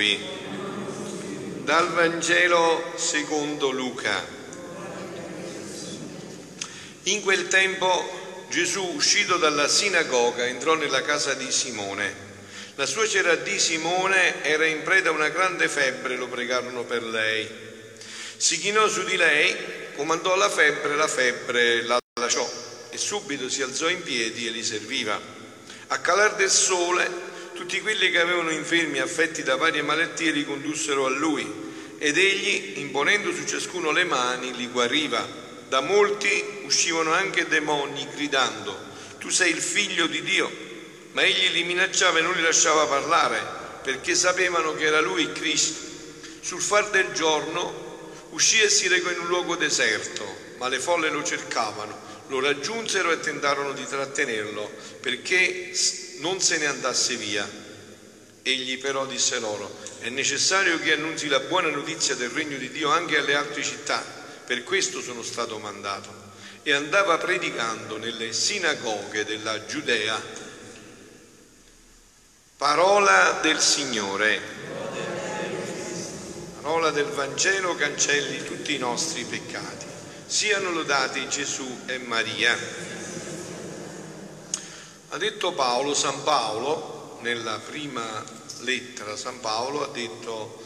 Voi. Dal Vangelo secondo Luca. In quel tempo Gesù, uscito dalla sinagoga, entrò nella casa di Simone. La suocera di Simone era in preda a una grande febbre, lo pregarono per lei. Si chinò su di lei, comandò la febbre, la febbre la lasciò e subito si alzò in piedi e li serviva. A calar del sole tutti quelli che avevano infermi affetti da varie malattie li condussero a lui ed egli, imponendo su ciascuno le mani, li guariva. Da molti uscivano anche demoni gridando, tu sei il figlio di Dio, ma egli li minacciava e non li lasciava parlare perché sapevano che era lui il Cristo. Sul far del giorno uscì e si recò in un luogo deserto, ma le folle lo cercavano lo raggiunsero e tentarono di trattenerlo perché non se ne andasse via. Egli però disse loro, è necessario che annunzi la buona notizia del regno di Dio anche alle altre città, per questo sono stato mandato. E andava predicando nelle sinagoghe della Giudea. Parola del Signore. Parola del Vangelo cancelli tutti i nostri peccati. Siano lodati Gesù e Maria. Ha detto Paolo, San Paolo, nella prima lettera, San Paolo ha detto,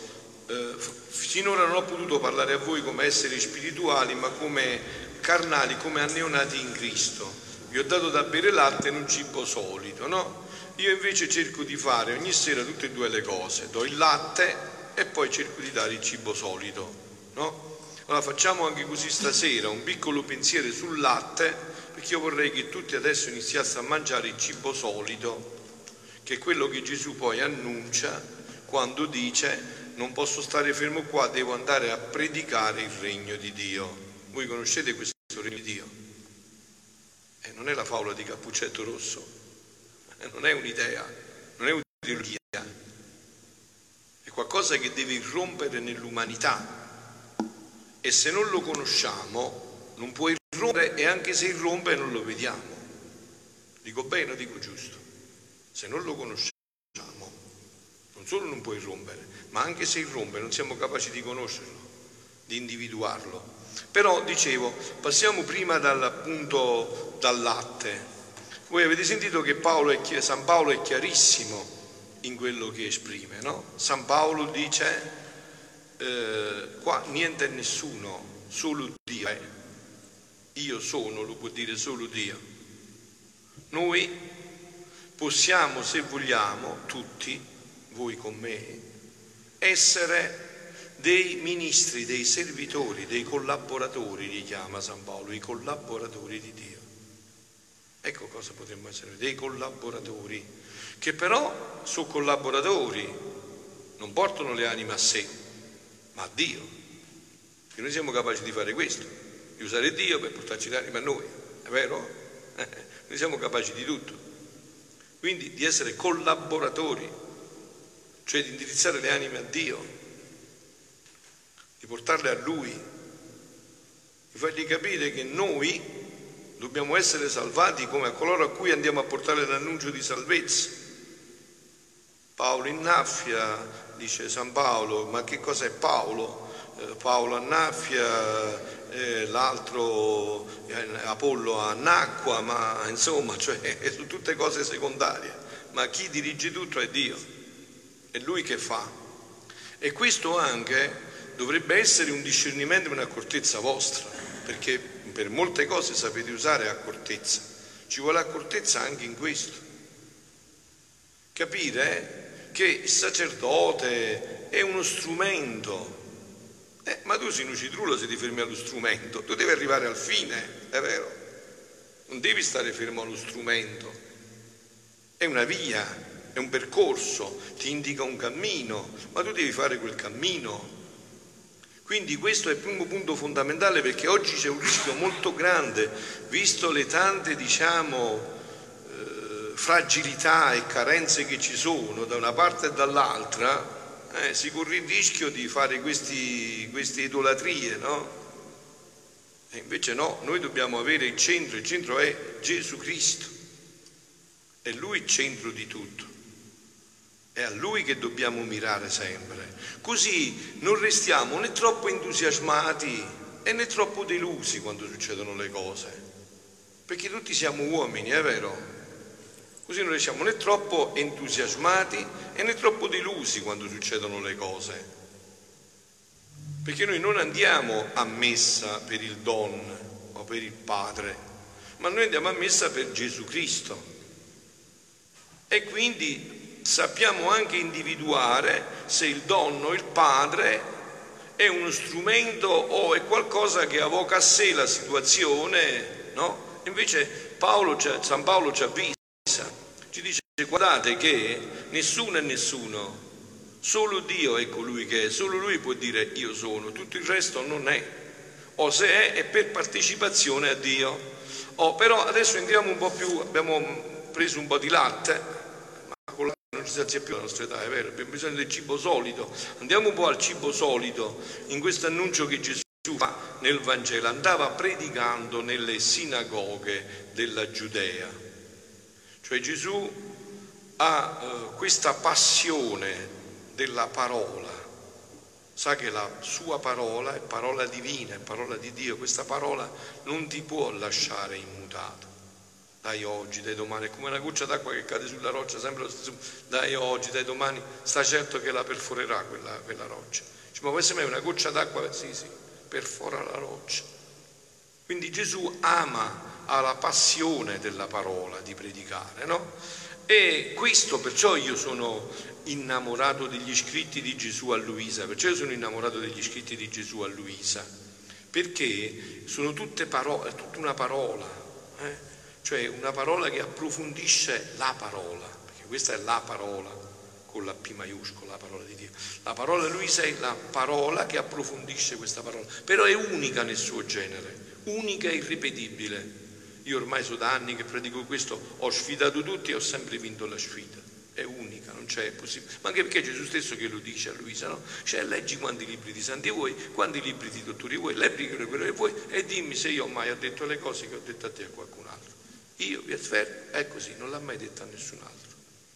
eh, finora non ho potuto parlare a voi come esseri spirituali, ma come carnali, come anneonati in Cristo. Vi ho dato da bere latte e non cibo solito, no? Io invece cerco di fare ogni sera tutte e due le cose, do il latte e poi cerco di dare il cibo solito, no? Allora facciamo anche così stasera un piccolo pensiero sul latte, io vorrei che tutti adesso iniziassero a mangiare il cibo solito, che è quello che Gesù poi annuncia quando dice non posso stare fermo qua, devo andare a predicare il regno di Dio. Voi conoscete questo regno di Dio? Eh, non è la favola di Cappuccetto Rosso, eh, non è un'idea, non è un'ideologia, è qualcosa che deve irrompere nell'umanità e se non lo conosciamo non può irrompere e anche se irrompe non lo vediamo. Dico bene o dico giusto? Se non lo conosciamo non solo non può irrompere, ma anche se irrompe non siamo capaci di conoscerlo, di individuarlo. Però dicevo, passiamo prima dal punto dal latte. Voi avete sentito che Paolo è, San Paolo è chiarissimo in quello che esprime, no? San Paolo dice eh, qua niente e nessuno, solo Dio è. Io sono, lo può dire solo Dio. Noi possiamo, se vogliamo, tutti, voi con me, essere dei ministri, dei servitori, dei collaboratori, li chiama San Paolo, i collaboratori di Dio. Ecco cosa potremmo essere, dei collaboratori, che però sono collaboratori, non portano le anime a sé, ma a Dio. Che noi siamo capaci di fare questo, di usare Dio per portarci l'anima a noi, è vero? Noi siamo capaci di tutto. Quindi di essere collaboratori, cioè di indirizzare le anime a Dio, di portarle a Lui, di fargli capire che noi dobbiamo essere salvati come a coloro a cui andiamo a portare l'annuncio di salvezza. Paolo innaffia dice San Paolo, ma che cos'è Paolo? Eh, Paolo annaffia, eh, l'altro eh, Apollo annacqua, ma insomma, cioè, sono tutte cose secondarie. Ma chi dirige tutto è Dio, è Lui che fa. E questo anche dovrebbe essere un discernimento e un'accortezza vostra, perché per molte cose sapete usare accortezza. Ci vuole accortezza anche in questo. Capire che il sacerdote è uno strumento. Eh, ma tu sei un citrullo se ti fermi allo strumento, tu devi arrivare al fine, è vero? Non devi stare fermo allo strumento. È una via, è un percorso, ti indica un cammino, ma tu devi fare quel cammino. Quindi questo è il primo punto fondamentale perché oggi c'è un rischio molto grande, visto le tante, diciamo, fragilità e carenze che ci sono da una parte e dall'altra, eh, si corre il rischio di fare questi, queste idolatrie, no? E invece no, noi dobbiamo avere il centro, il centro è Gesù Cristo, è Lui il centro di tutto. È a Lui che dobbiamo mirare sempre. Così non restiamo né troppo entusiasmati e né troppo delusi quando succedono le cose. Perché tutti siamo uomini, è vero? Così non restiamo né troppo entusiasmati e né troppo delusi quando succedono le cose. Perché noi non andiamo a messa per il Don o per il Padre, ma noi andiamo a messa per Gesù Cristo. E quindi sappiamo anche individuare se il donno, il padre, è uno strumento o è qualcosa che avoca a sé la situazione, no? Invece Paolo, San Paolo ci avvisa, ci dice guardate che nessuno è nessuno, solo Dio è colui che è, solo Lui può dire io sono, tutto il resto non è, o se è è per partecipazione a Dio. Oh, però adesso entriamo un po' più, abbiamo preso un po' di latte, non ci sazia più la nostra età, è vero, abbiamo bisogno del cibo solido. Andiamo un po' al cibo solido, in questo annuncio che Gesù fa nel Vangelo, andava predicando nelle sinagoghe della Giudea. Cioè Gesù ha eh, questa passione della parola, sa che la sua parola è parola divina, è parola di Dio, questa parola non ti può lasciare immutata dai oggi, dai domani, è come una goccia d'acqua che cade sulla roccia, sempre lo stesso, dai oggi, dai domani, sta certo che la perforerà quella, quella roccia. Dice, ma questo è una goccia d'acqua? Sì, sì, perfora la roccia. Quindi Gesù ama, ha la passione della parola di predicare, no? E questo perciò io sono innamorato degli scritti di Gesù a Luisa, perciò io sono innamorato degli scritti di Gesù a Luisa, perché sono tutte parole, è tutta una parola. Eh? cioè una parola che approfondisce la parola, perché questa è la parola con la P maiuscola, la parola di Dio. La parola di Luisa è la parola che approfondisce questa parola, però è unica nel suo genere, unica e irripetibile. Io ormai sono da anni che predico questo, ho sfidato tutti e ho sempre vinto la sfida. È unica, non c'è possibile. Ma anche perché Gesù stesso che lo dice a Luisa, no? Cioè leggi quanti libri di santi vuoi, quanti libri di dottori vuoi, leggi quello che vuoi e dimmi se io mai ho detto le cose che ho detto a te e a qualcun altro. Io vi affermo, è così, non l'ha mai detto a nessun altro.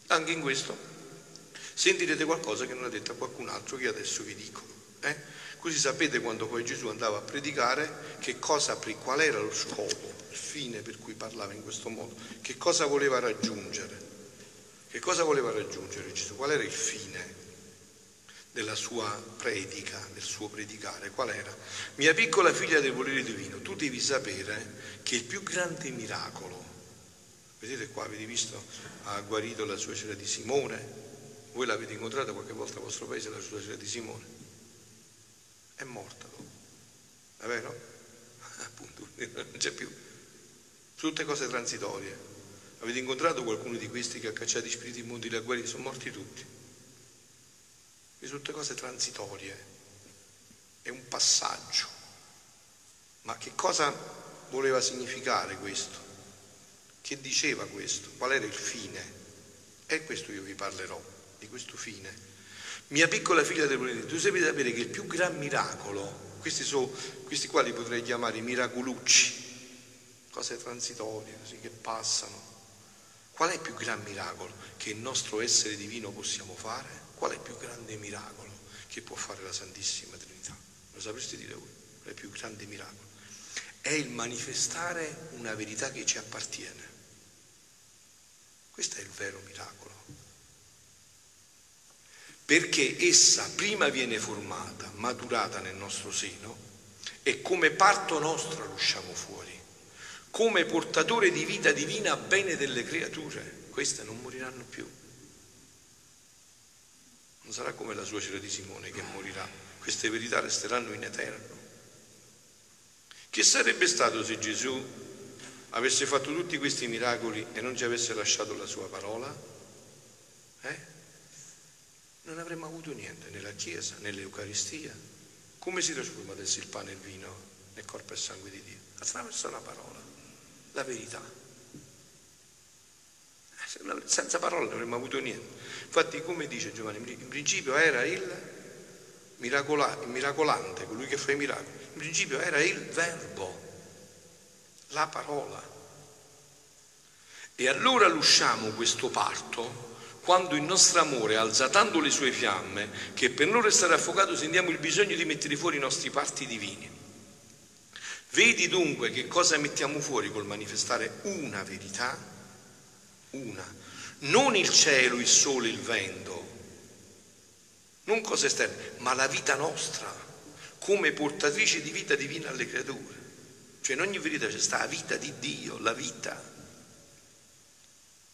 Anche in questo sentirete qualcosa che non ha detto a qualcun altro che adesso vi dico. Eh? Così sapete quando poi Gesù andava a predicare che cosa, qual era lo scopo, il fine per cui parlava in questo modo, che cosa voleva raggiungere. Che cosa voleva raggiungere Gesù? Qual era il fine della sua predica, del suo predicare? Qual era? Mia piccola figlia del volere divino, tu devi sapere che il più grande miracolo Vedete qua, avete visto, ha guarito la suocera di Simone. Voi l'avete incontrata qualche volta al vostro paese, la suocera di Simone. È morta dopo. È vero? Appunto, non c'è più. Tutte cose transitorie. Avete incontrato qualcuno di questi che ha cacciato i spiriti immondi ha guariti? Sono morti tutti. E tutte cose transitorie. È un passaggio. Ma che cosa voleva significare questo? che diceva questo, qual era il fine. E questo io vi parlerò, di questo fine. Mia piccola figlia del volere, tu devi sapere che il più gran miracolo, questi, sono, questi qua li potrei chiamare miracolucci, cose transitorie, così che passano. Qual è il più gran miracolo che il nostro essere divino possiamo fare? Qual è il più grande miracolo che può fare la Santissima Trinità? Lo sapreste dire voi? Qual è il più grande miracolo? È il manifestare una verità che ci appartiene. Questo è il vero miracolo. Perché essa prima viene formata, maturata nel nostro seno e come parto nostra l'usciamo fuori, come portatore di vita divina a bene delle creature. Queste non moriranno più. Non sarà come la suocera di Simone che morirà. Queste verità resteranno in eterno. Che sarebbe stato se Gesù avesse fatto tutti questi miracoli e non ci avesse lasciato la sua parola, eh? Non avremmo avuto niente nella Chiesa, nell'Eucaristia. Come si trasforma adesso il pane e il vino nel corpo e sangue di Dio? Attraverso la parola, la verità. Senza parola non avremmo avuto niente. Infatti, come dice Giovanni, in principio era il, miracola, il miracolante, colui che fa i miracoli. In principio era il verbo la parola. E allora lusciamo questo parto quando il nostro amore alza tanto le sue fiamme che per non restare affogato sentiamo il bisogno di mettere fuori i nostri parti divini. Vedi dunque che cosa mettiamo fuori col manifestare una verità? Una. Non il cielo, il sole, il vento, non cose esterne, ma la vita nostra come portatrice di vita divina alle creature. Cioè in ogni verità c'è sta la vita di Dio, la vita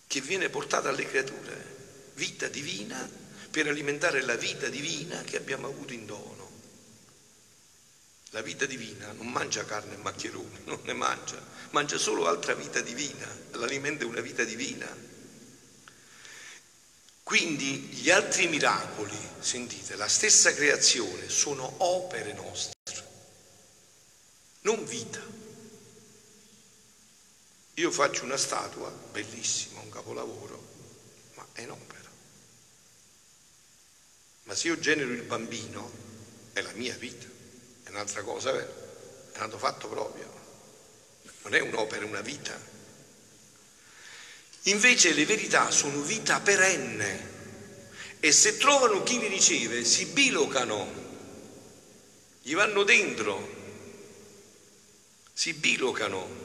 che viene portata alle creature, vita divina per alimentare la vita divina che abbiamo avuto in dono. La vita divina non mangia carne e maccheroni, non ne mangia, mangia solo altra vita divina, l'alimento è una vita divina. Quindi gli altri miracoli, sentite, la stessa creazione sono opere nostre, non vita. Io faccio una statua bellissima, un capolavoro, ma è un'opera. Ma se io genero il bambino, è la mia vita un'altra cosa, vero? È stato fatto proprio. Non è un'opera, è una vita. Invece le verità sono vita perenne e se trovano chi li riceve si bilocano, gli vanno dentro, si bilocano,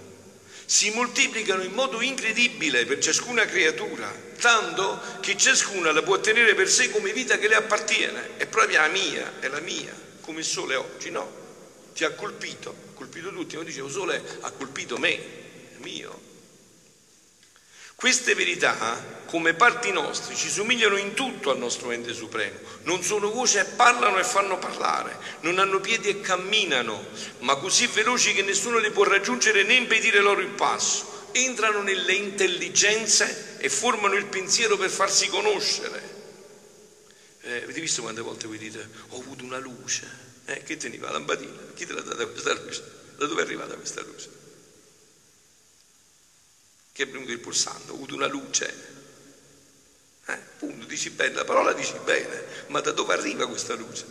si moltiplicano in modo incredibile per ciascuna creatura, tanto che ciascuna la può tenere per sé come vita che le appartiene, è proprio la mia, è la mia come il sole oggi, no? Ti ha colpito, ha colpito tutti, ma dicevo, il sole ha colpito me, è mio. Queste verità, come parti nostre, ci somigliano in tutto al nostro ente supremo. Non sono voci e parlano e fanno parlare, non hanno piedi e camminano, ma così veloci che nessuno le può raggiungere né impedire loro il passo. Entrano nelle intelligenze e formano il pensiero per farsi conoscere. Eh, avete visto quante volte voi dite ho avuto una luce? Eh, che teniva la lampadina? Chi te l'ha data questa luce? Da dove è arrivata questa luce? Che è venuto il pulsante? Ho avuto una luce. Eh, punto, dici bene, la parola dici bene, ma da dove arriva questa luce?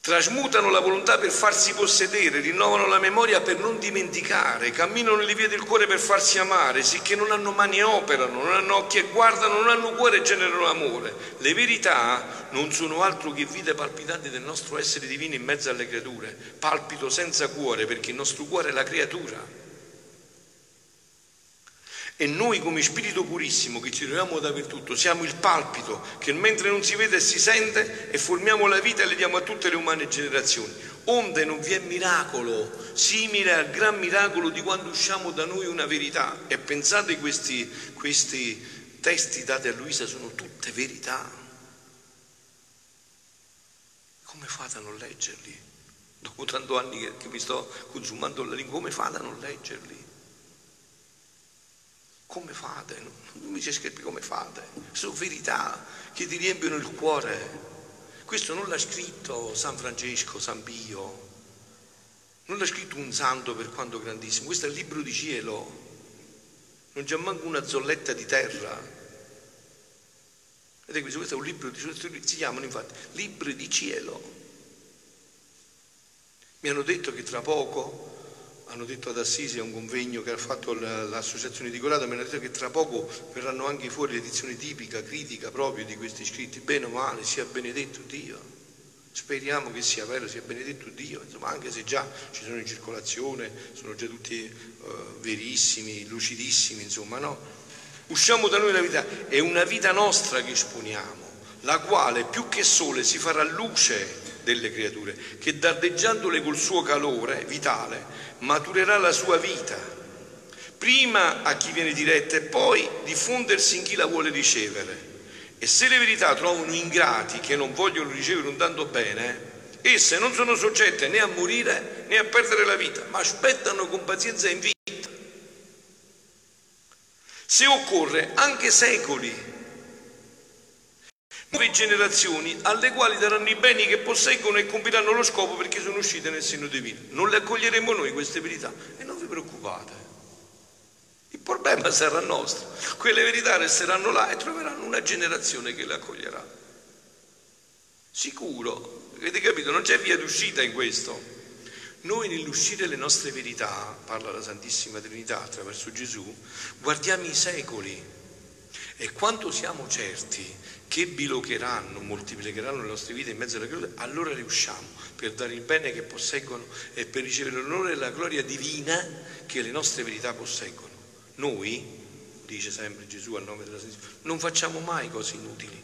Trasmutano la volontà per farsi possedere, rinnovano la memoria per non dimenticare, camminano le vie del cuore per farsi amare, sicché non hanno mani e operano, non hanno occhi e guardano, non hanno cuore e generano amore. Le verità non sono altro che vite palpitanti del nostro essere divino in mezzo alle creature. Palpito senza cuore perché il nostro cuore è la creatura. E noi come spirito purissimo che ci troviamo dappertutto siamo il palpito che mentre non si vede si sente e formiamo la vita e le diamo a tutte le umane generazioni. Onde non vi è miracolo simile al gran miracolo di quando usciamo da noi una verità. E pensate questi, questi testi dati a Luisa sono tutte verità. Come fate a non leggerli? Dopo tanti anni che mi sto consumando la lingua, come fate a non leggerli? Come fate? Non mi c'è scritto come fate. Sono verità che ti riempiono il cuore. Questo non l'ha scritto San Francesco, San Pio, non l'ha scritto un santo per quanto grandissimo, questo è il libro di cielo, non c'è manco una zolletta di terra. Vedete, questo è un libro di cielo, si chiamano infatti libri di cielo. Mi hanno detto che tra poco hanno detto ad Assisi a un convegno che ha fatto l'associazione di Corrado, mi hanno detto che tra poco verranno anche fuori l'edizione tipica, critica proprio di questi scritti, bene o male, sia benedetto Dio. Speriamo che sia vero, sia benedetto Dio, insomma, anche se già ci sono in circolazione, sono già tutti uh, verissimi, lucidissimi, insomma, no? Usciamo da noi la vita, è una vita nostra che esponiamo, la quale più che sole si farà luce delle creature, che dardeggiandole col suo calore vitale maturerà la sua vita, prima a chi viene diretta e poi diffondersi in chi la vuole ricevere. E se le verità trovano ingrati che non vogliono ricevere un tanto bene, esse non sono soggette né a morire né a perdere la vita, ma aspettano con pazienza in vita. Se occorre anche secoli nuove generazioni alle quali daranno i beni che posseggono e compiranno lo scopo perché sono uscite nel seno divino. Non le accoglieremo noi queste verità e non vi preoccupate. Il problema sarà nostro. Quelle verità resteranno là e troveranno una generazione che le accoglierà. Sicuro, avete capito? Non c'è via d'uscita in questo. Noi nell'uscire le nostre verità, parla la Santissima Trinità attraverso Gesù, guardiamo i secoli E quando siamo certi che bilocheranno, moltiplicheranno le nostre vite in mezzo alla croce, allora riusciamo per dare il bene che posseggono e per ricevere l'onore e la gloria divina che le nostre verità posseggono. Noi, dice sempre Gesù al nome della Santa, non facciamo mai cose inutili.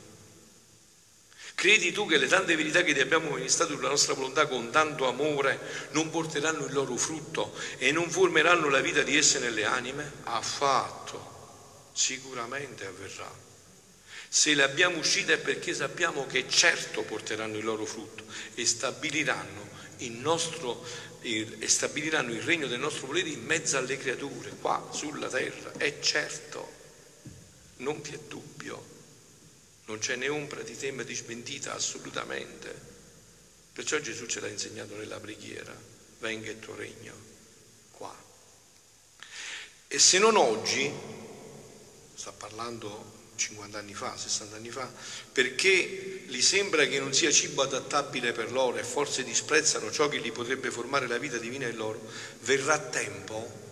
Credi tu che le tante verità che ti abbiamo ministrato sulla nostra volontà con tanto amore non porteranno il loro frutto e non formeranno la vita di esse nelle anime? Affatto, sicuramente avverrà. Se le abbiamo uscite è perché sappiamo che certo porteranno il loro frutto e stabiliranno il, nostro, e stabiliranno il regno del nostro volere in mezzo alle creature, qua sulla terra. È certo, non vi è dubbio non c'è né ombra di tema di smentita assolutamente. Perciò Gesù ce l'ha insegnato nella preghiera, venga il tuo regno qua. E se non oggi, sta parlando 50 anni fa, 60 anni fa, perché gli sembra che non sia cibo adattabile per loro e forse disprezzano ciò che gli potrebbe formare la vita divina in loro, verrà tempo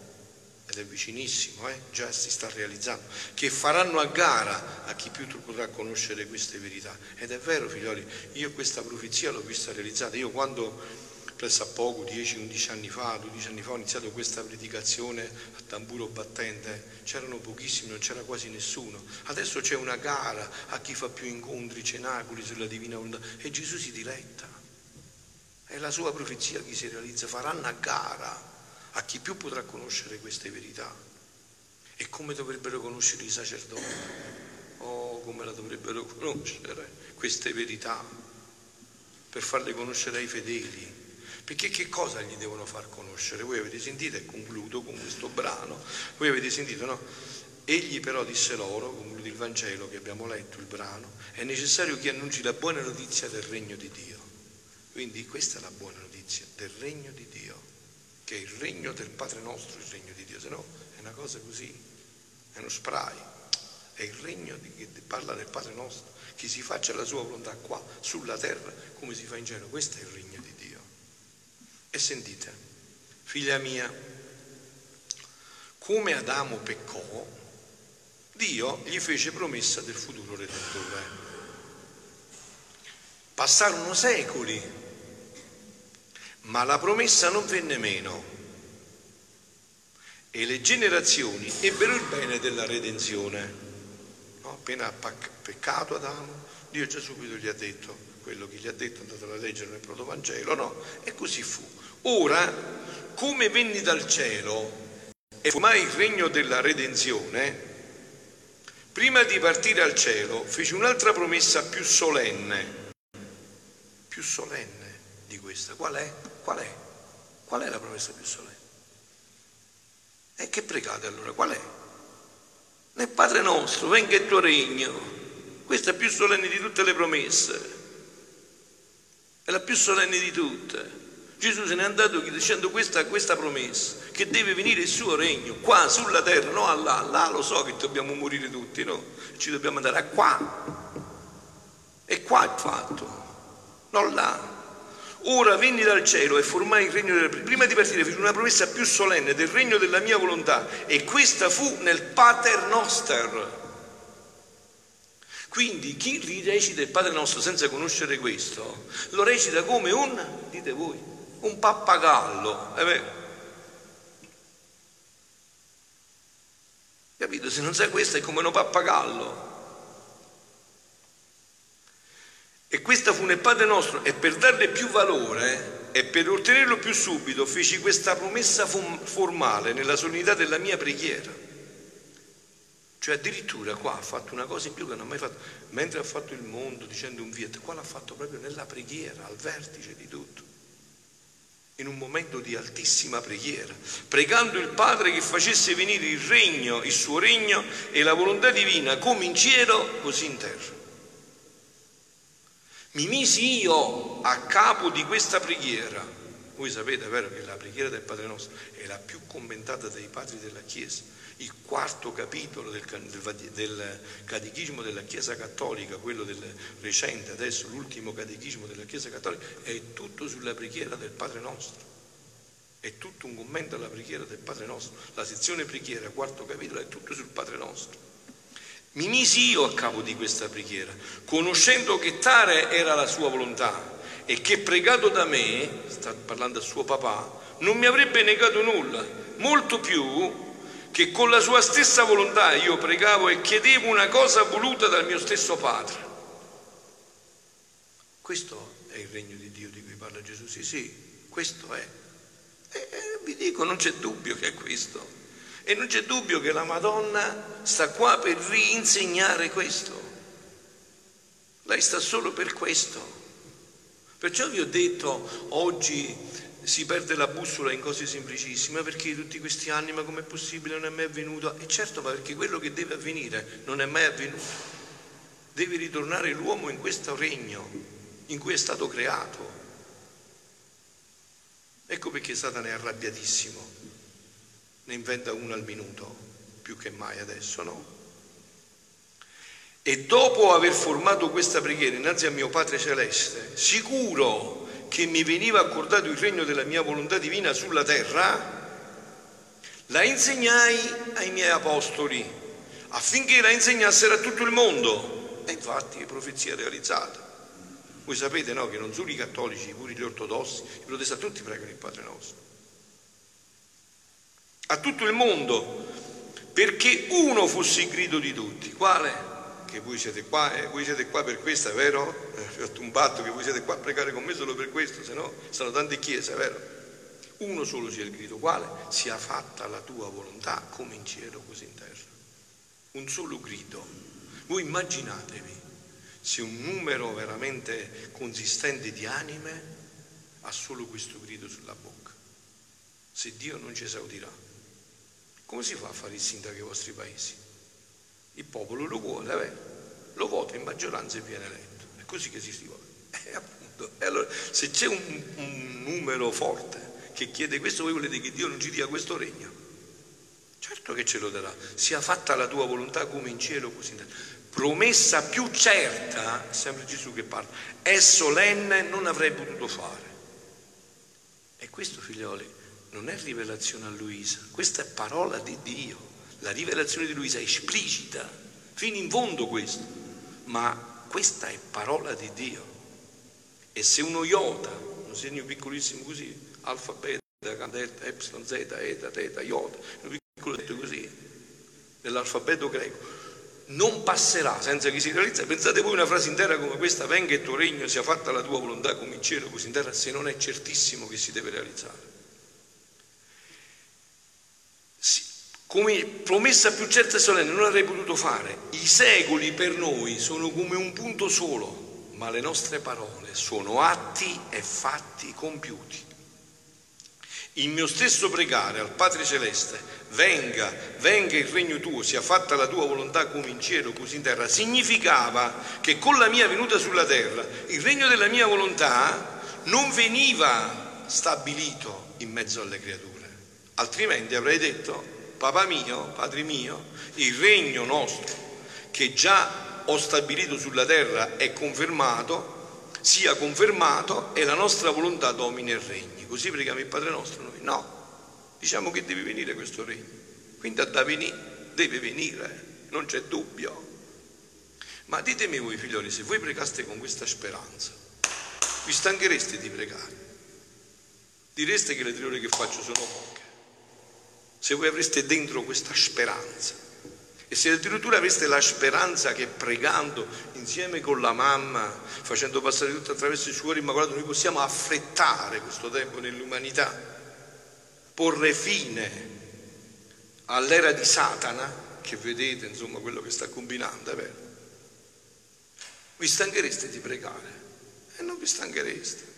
ed è vicinissimo, eh? già si sta realizzando, che faranno a gara a chi più potrà conoscere queste verità. Ed è vero, figlioli, io questa profezia l'ho vista realizzata. Io quando presso a poco, 10-11 anni fa, 12 anni fa, ho iniziato questa predicazione a tamburo battente, c'erano pochissimi, non c'era quasi nessuno. Adesso c'è una gara a chi fa più incontri, cenacoli sulla divina volontà e Gesù si diletta. È la sua profezia che si realizza, faranno a gara a chi più potrà conoscere queste verità. E come dovrebbero conoscere i sacerdoti? Oh, come la dovrebbero conoscere queste verità per farle conoscere ai fedeli. Perché che cosa gli devono far conoscere? Voi avete sentito, e concludo con questo brano, voi avete sentito, no? Egli però disse loro, conclude il Vangelo che abbiamo letto, il brano, è necessario che annunci la buona notizia del regno di Dio. Quindi questa è la buona notizia del regno di Dio che è il regno del Padre nostro, il regno di Dio, se no è una cosa così, è uno spray, è il regno di, che parla del Padre nostro, che si faccia la sua volontà qua, sulla terra, come si fa in cielo, questo è il regno di Dio. E sentite, figlia mia, come Adamo peccò, Dio gli fece promessa del futuro redentore. Passarono secoli ma la promessa non venne meno e le generazioni ebbero il bene della redenzione. No? Appena ha peccato Adamo, Dio già subito gli ha detto quello che gli ha detto, andate a leggere nel protovangelo, no? E così fu. Ora, come venni dal cielo e formai il regno della redenzione, prima di partire al cielo feci un'altra promessa più solenne, più solenne di questa. Qual è? Qual è? Qual è la promessa più solenne? E che pregate allora? Qual è? Nel Padre nostro, venga il tuo regno. Questa è più solenne di tutte le promesse. È la più solenne di tutte. Gesù se n'è andato dicendo questa, questa promessa, che deve venire il suo regno, qua sulla terra, no là, là lo so che dobbiamo morire tutti, no? Ci dobbiamo andare a qua. E qua è fatto, non là. Ora venni dal cielo e formai il regno della... Prima di partire feci una promessa più solenne del regno della mia volontà e questa fu nel Pater Noster. Quindi chi recita il Padre nostro senza conoscere questo, lo recita come un, dite voi, un pappagallo. Capito? Se non sai questo è come un pappagallo. E questa fu nel Padre nostro e per darle più valore e per ottenerlo più subito feci questa promessa formale nella solennità della mia preghiera. Cioè addirittura qua ha fatto una cosa in più che non ha mai fatto, mentre ha fatto il mondo dicendo un fiat, qua l'ha fatto proprio nella preghiera, al vertice di tutto, in un momento di altissima preghiera, pregando il Padre che facesse venire il regno, il suo regno e la volontà divina come in cielo così in terra. Mi misi io a capo di questa preghiera. Voi sapete, è vero, che la preghiera del Padre nostro è la più commentata dai padri della Chiesa. Il quarto capitolo del, del, del catechismo della Chiesa Cattolica, quello del recente, adesso l'ultimo catechismo della Chiesa Cattolica, è tutto sulla preghiera del Padre nostro. È tutto un commento alla preghiera del Padre nostro. La sezione preghiera, quarto capitolo, è tutto sul Padre nostro. Mi misi io a capo di questa preghiera, conoscendo che tale era la sua volontà e che pregato da me, sta parlando al suo papà, non mi avrebbe negato nulla, molto più che con la sua stessa volontà io pregavo e chiedevo una cosa voluta dal mio stesso Padre. Questo è il regno di Dio di cui parla Gesù, sì, sì, questo è. E, e vi dico, non c'è dubbio che è questo. E non c'è dubbio che la Madonna sta qua per rinsegnare questo. Lei sta solo per questo. Perciò vi ho detto oggi si perde la bussola in cose semplicissime, perché tutti questi anni, ma com'è possibile, non è mai avvenuto? E certo, ma perché quello che deve avvenire non è mai avvenuto. Deve ritornare l'uomo in questo regno in cui è stato creato. Ecco perché Satana è arrabbiatissimo, ne inventa uno al minuto, più che mai adesso, no? E dopo aver formato questa preghiera innanzi a mio Padre Celeste, sicuro che mi veniva accordato il regno della mia volontà divina sulla terra, la insegnai ai miei apostoli affinché la insegnassero a tutto il mondo. E infatti è profezia realizzata. Voi sapete no, che non solo i cattolici, pure gli ortodossi, i protestanti, tutti pregano il Padre nostro. A tutto il mondo, perché uno fosse il grido di tutti. Quale? Che voi siete qua eh, voi siete qua per questo, è vero? Eh, ho fatto un batto che voi siete qua a pregare con me solo per questo, se no sono tante chiese, vero? Uno solo sia il grido, quale? Sia fatta la tua volontà come in cielo così in terra. Un solo grido. Voi immaginatevi se un numero veramente consistente di anime ha solo questo grido sulla bocca. Se Dio non ci esaudirà, come si fa a fare il sindaco ai vostri paesi? Il popolo lo vuole, eh? lo vota in maggioranza e viene eletto. È così che si vota. E, appunto, e allora, se c'è un, un numero forte che chiede questo, voi volete che Dio non ci dia questo regno? Certo che ce lo darà. Sia fatta la tua volontà come in cielo, così in terra. Promessa più certa, sempre Gesù che parla, è solenne, non avrei potuto fare. E questo, figlioli, non è rivelazione a Luisa, questa è parola di Dio. La rivelazione di Luisa esplicita, fino in fondo questo, ma questa è parola di Dio. E se uno iota, un segno piccolissimo così, alfa, beta, delta, epsilon, zeta, eta, teta, iota, un piccolo detto così, nell'alfabeto greco, non passerà senza che si realizzi. Pensate voi una frase intera come questa, venga il tuo regno, sia fatta la tua volontà come in cielo, così in terra, se non è certissimo che si deve realizzare. Come promessa più certa e solenne non avrei potuto fare. I secoli per noi sono come un punto solo, ma le nostre parole sono atti e fatti compiuti. Il mio stesso pregare al Padre Celeste, venga, venga il regno tuo, sia fatta la tua volontà come in cielo, così in terra, significava che con la mia venuta sulla terra il regno della mia volontà non veniva stabilito in mezzo alle creature. Altrimenti avrei detto papà mio, padre mio, il regno nostro che già ho stabilito sulla terra è confermato, sia confermato e la nostra volontà domini e regni. Così preghiamo il Padre nostro noi? No, diciamo che deve venire questo regno. Quindi da venire, deve venire, non c'è dubbio. Ma ditemi voi figlioli, se voi pregaste con questa speranza, vi stanchereste di pregare? Direste che le tre ore che faccio sono poche? Se voi avreste dentro questa speranza e se addirittura aveste la speranza che pregando insieme con la mamma, facendo passare tutto attraverso il suo immacolato, noi possiamo affrettare questo tempo nell'umanità, porre fine all'era di Satana, che vedete insomma quello che sta combinando, è vero? Vi stanchereste di pregare e non vi stanchereste.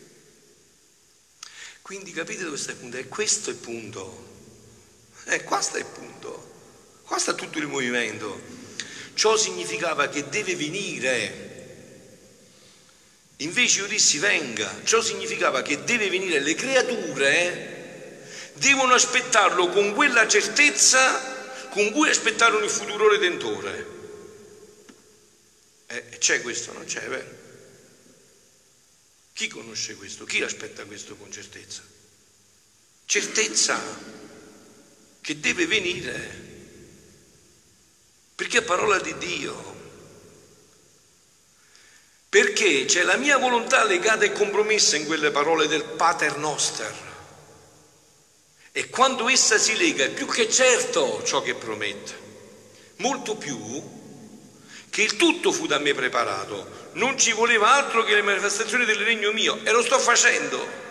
Quindi capite dove sta il punto? E questo è il punto eh, qua sta il punto, qua sta tutto il movimento. Ciò significava che deve venire. Invece io dissi venga, ciò significava che deve venire, le creature devono aspettarlo con quella certezza con cui aspettarono il futuro redentore. Eh, c'è questo, non c'è, vero? Chi conosce questo? Chi aspetta questo con certezza? Certezza che deve venire. perché è parola di Dio. Perché c'è la mia volontà legata e compromessa in quelle parole del Pater Noster. E quando essa si lega è più che certo ciò che promette, molto più che il tutto fu da me preparato, non ci voleva altro che le manifestazioni del regno mio e lo sto facendo.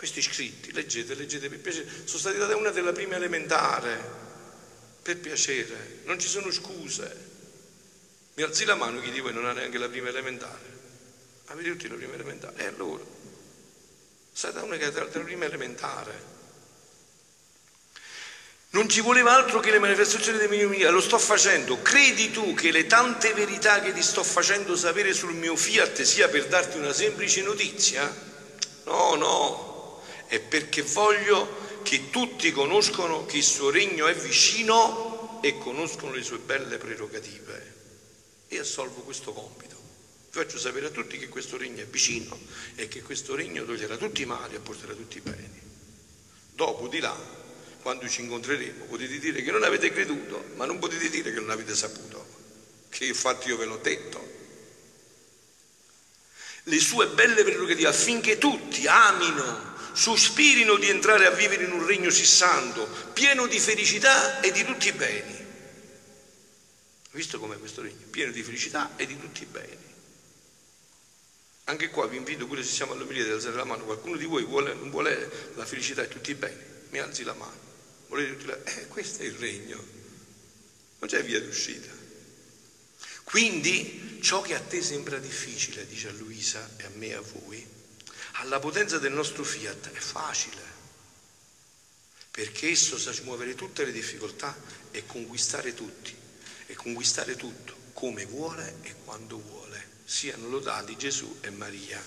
Questi scritti, leggete, leggete per piacere, sono stati dati una della prima elementare, per piacere, non ci sono scuse. Mi alzi la mano chi di voi non ha neanche la prima elementare. Avete tutti la prima elementare? E allora? Sai da una che ha la prima elementare. Non ci voleva altro che le manifestazioni del mio fiat, lo sto facendo. Credi tu che le tante verità che ti sto facendo sapere sul mio fiat sia per darti una semplice notizia? No, no, è perché voglio che tutti conoscono che il suo regno è vicino e conoscono le sue belle prerogative. E assolvo questo compito. Vi faccio sapere a tutti che questo regno è vicino e che questo regno toglierà tutti i mali e porterà tutti i beni. Dopo di là quando ci incontreremo, potete dire che non avete creduto, ma non potete dire che non avete saputo, che infatti io ve l'ho detto. Le sue belle prerogative affinché tutti amino, sospirino di entrare a vivere in un regno sì santo, pieno di felicità e di tutti i beni. Visto com'è questo regno? Pieno di felicità e di tutti i beni. Anche qua vi invito pure se siamo all'omelia di alzare la mano, qualcuno di voi vuole, non vuole la felicità e tutti i beni, mi alzi la mano. Volete dire, eh, questo è il regno, non c'è via d'uscita. Quindi ciò che a te sembra difficile, dice a Luisa e a me e a voi, alla potenza del nostro fiat è facile, perché esso sa muovere tutte le difficoltà e conquistare tutti, e conquistare tutto come vuole e quando vuole. Siano lodati Gesù e Maria.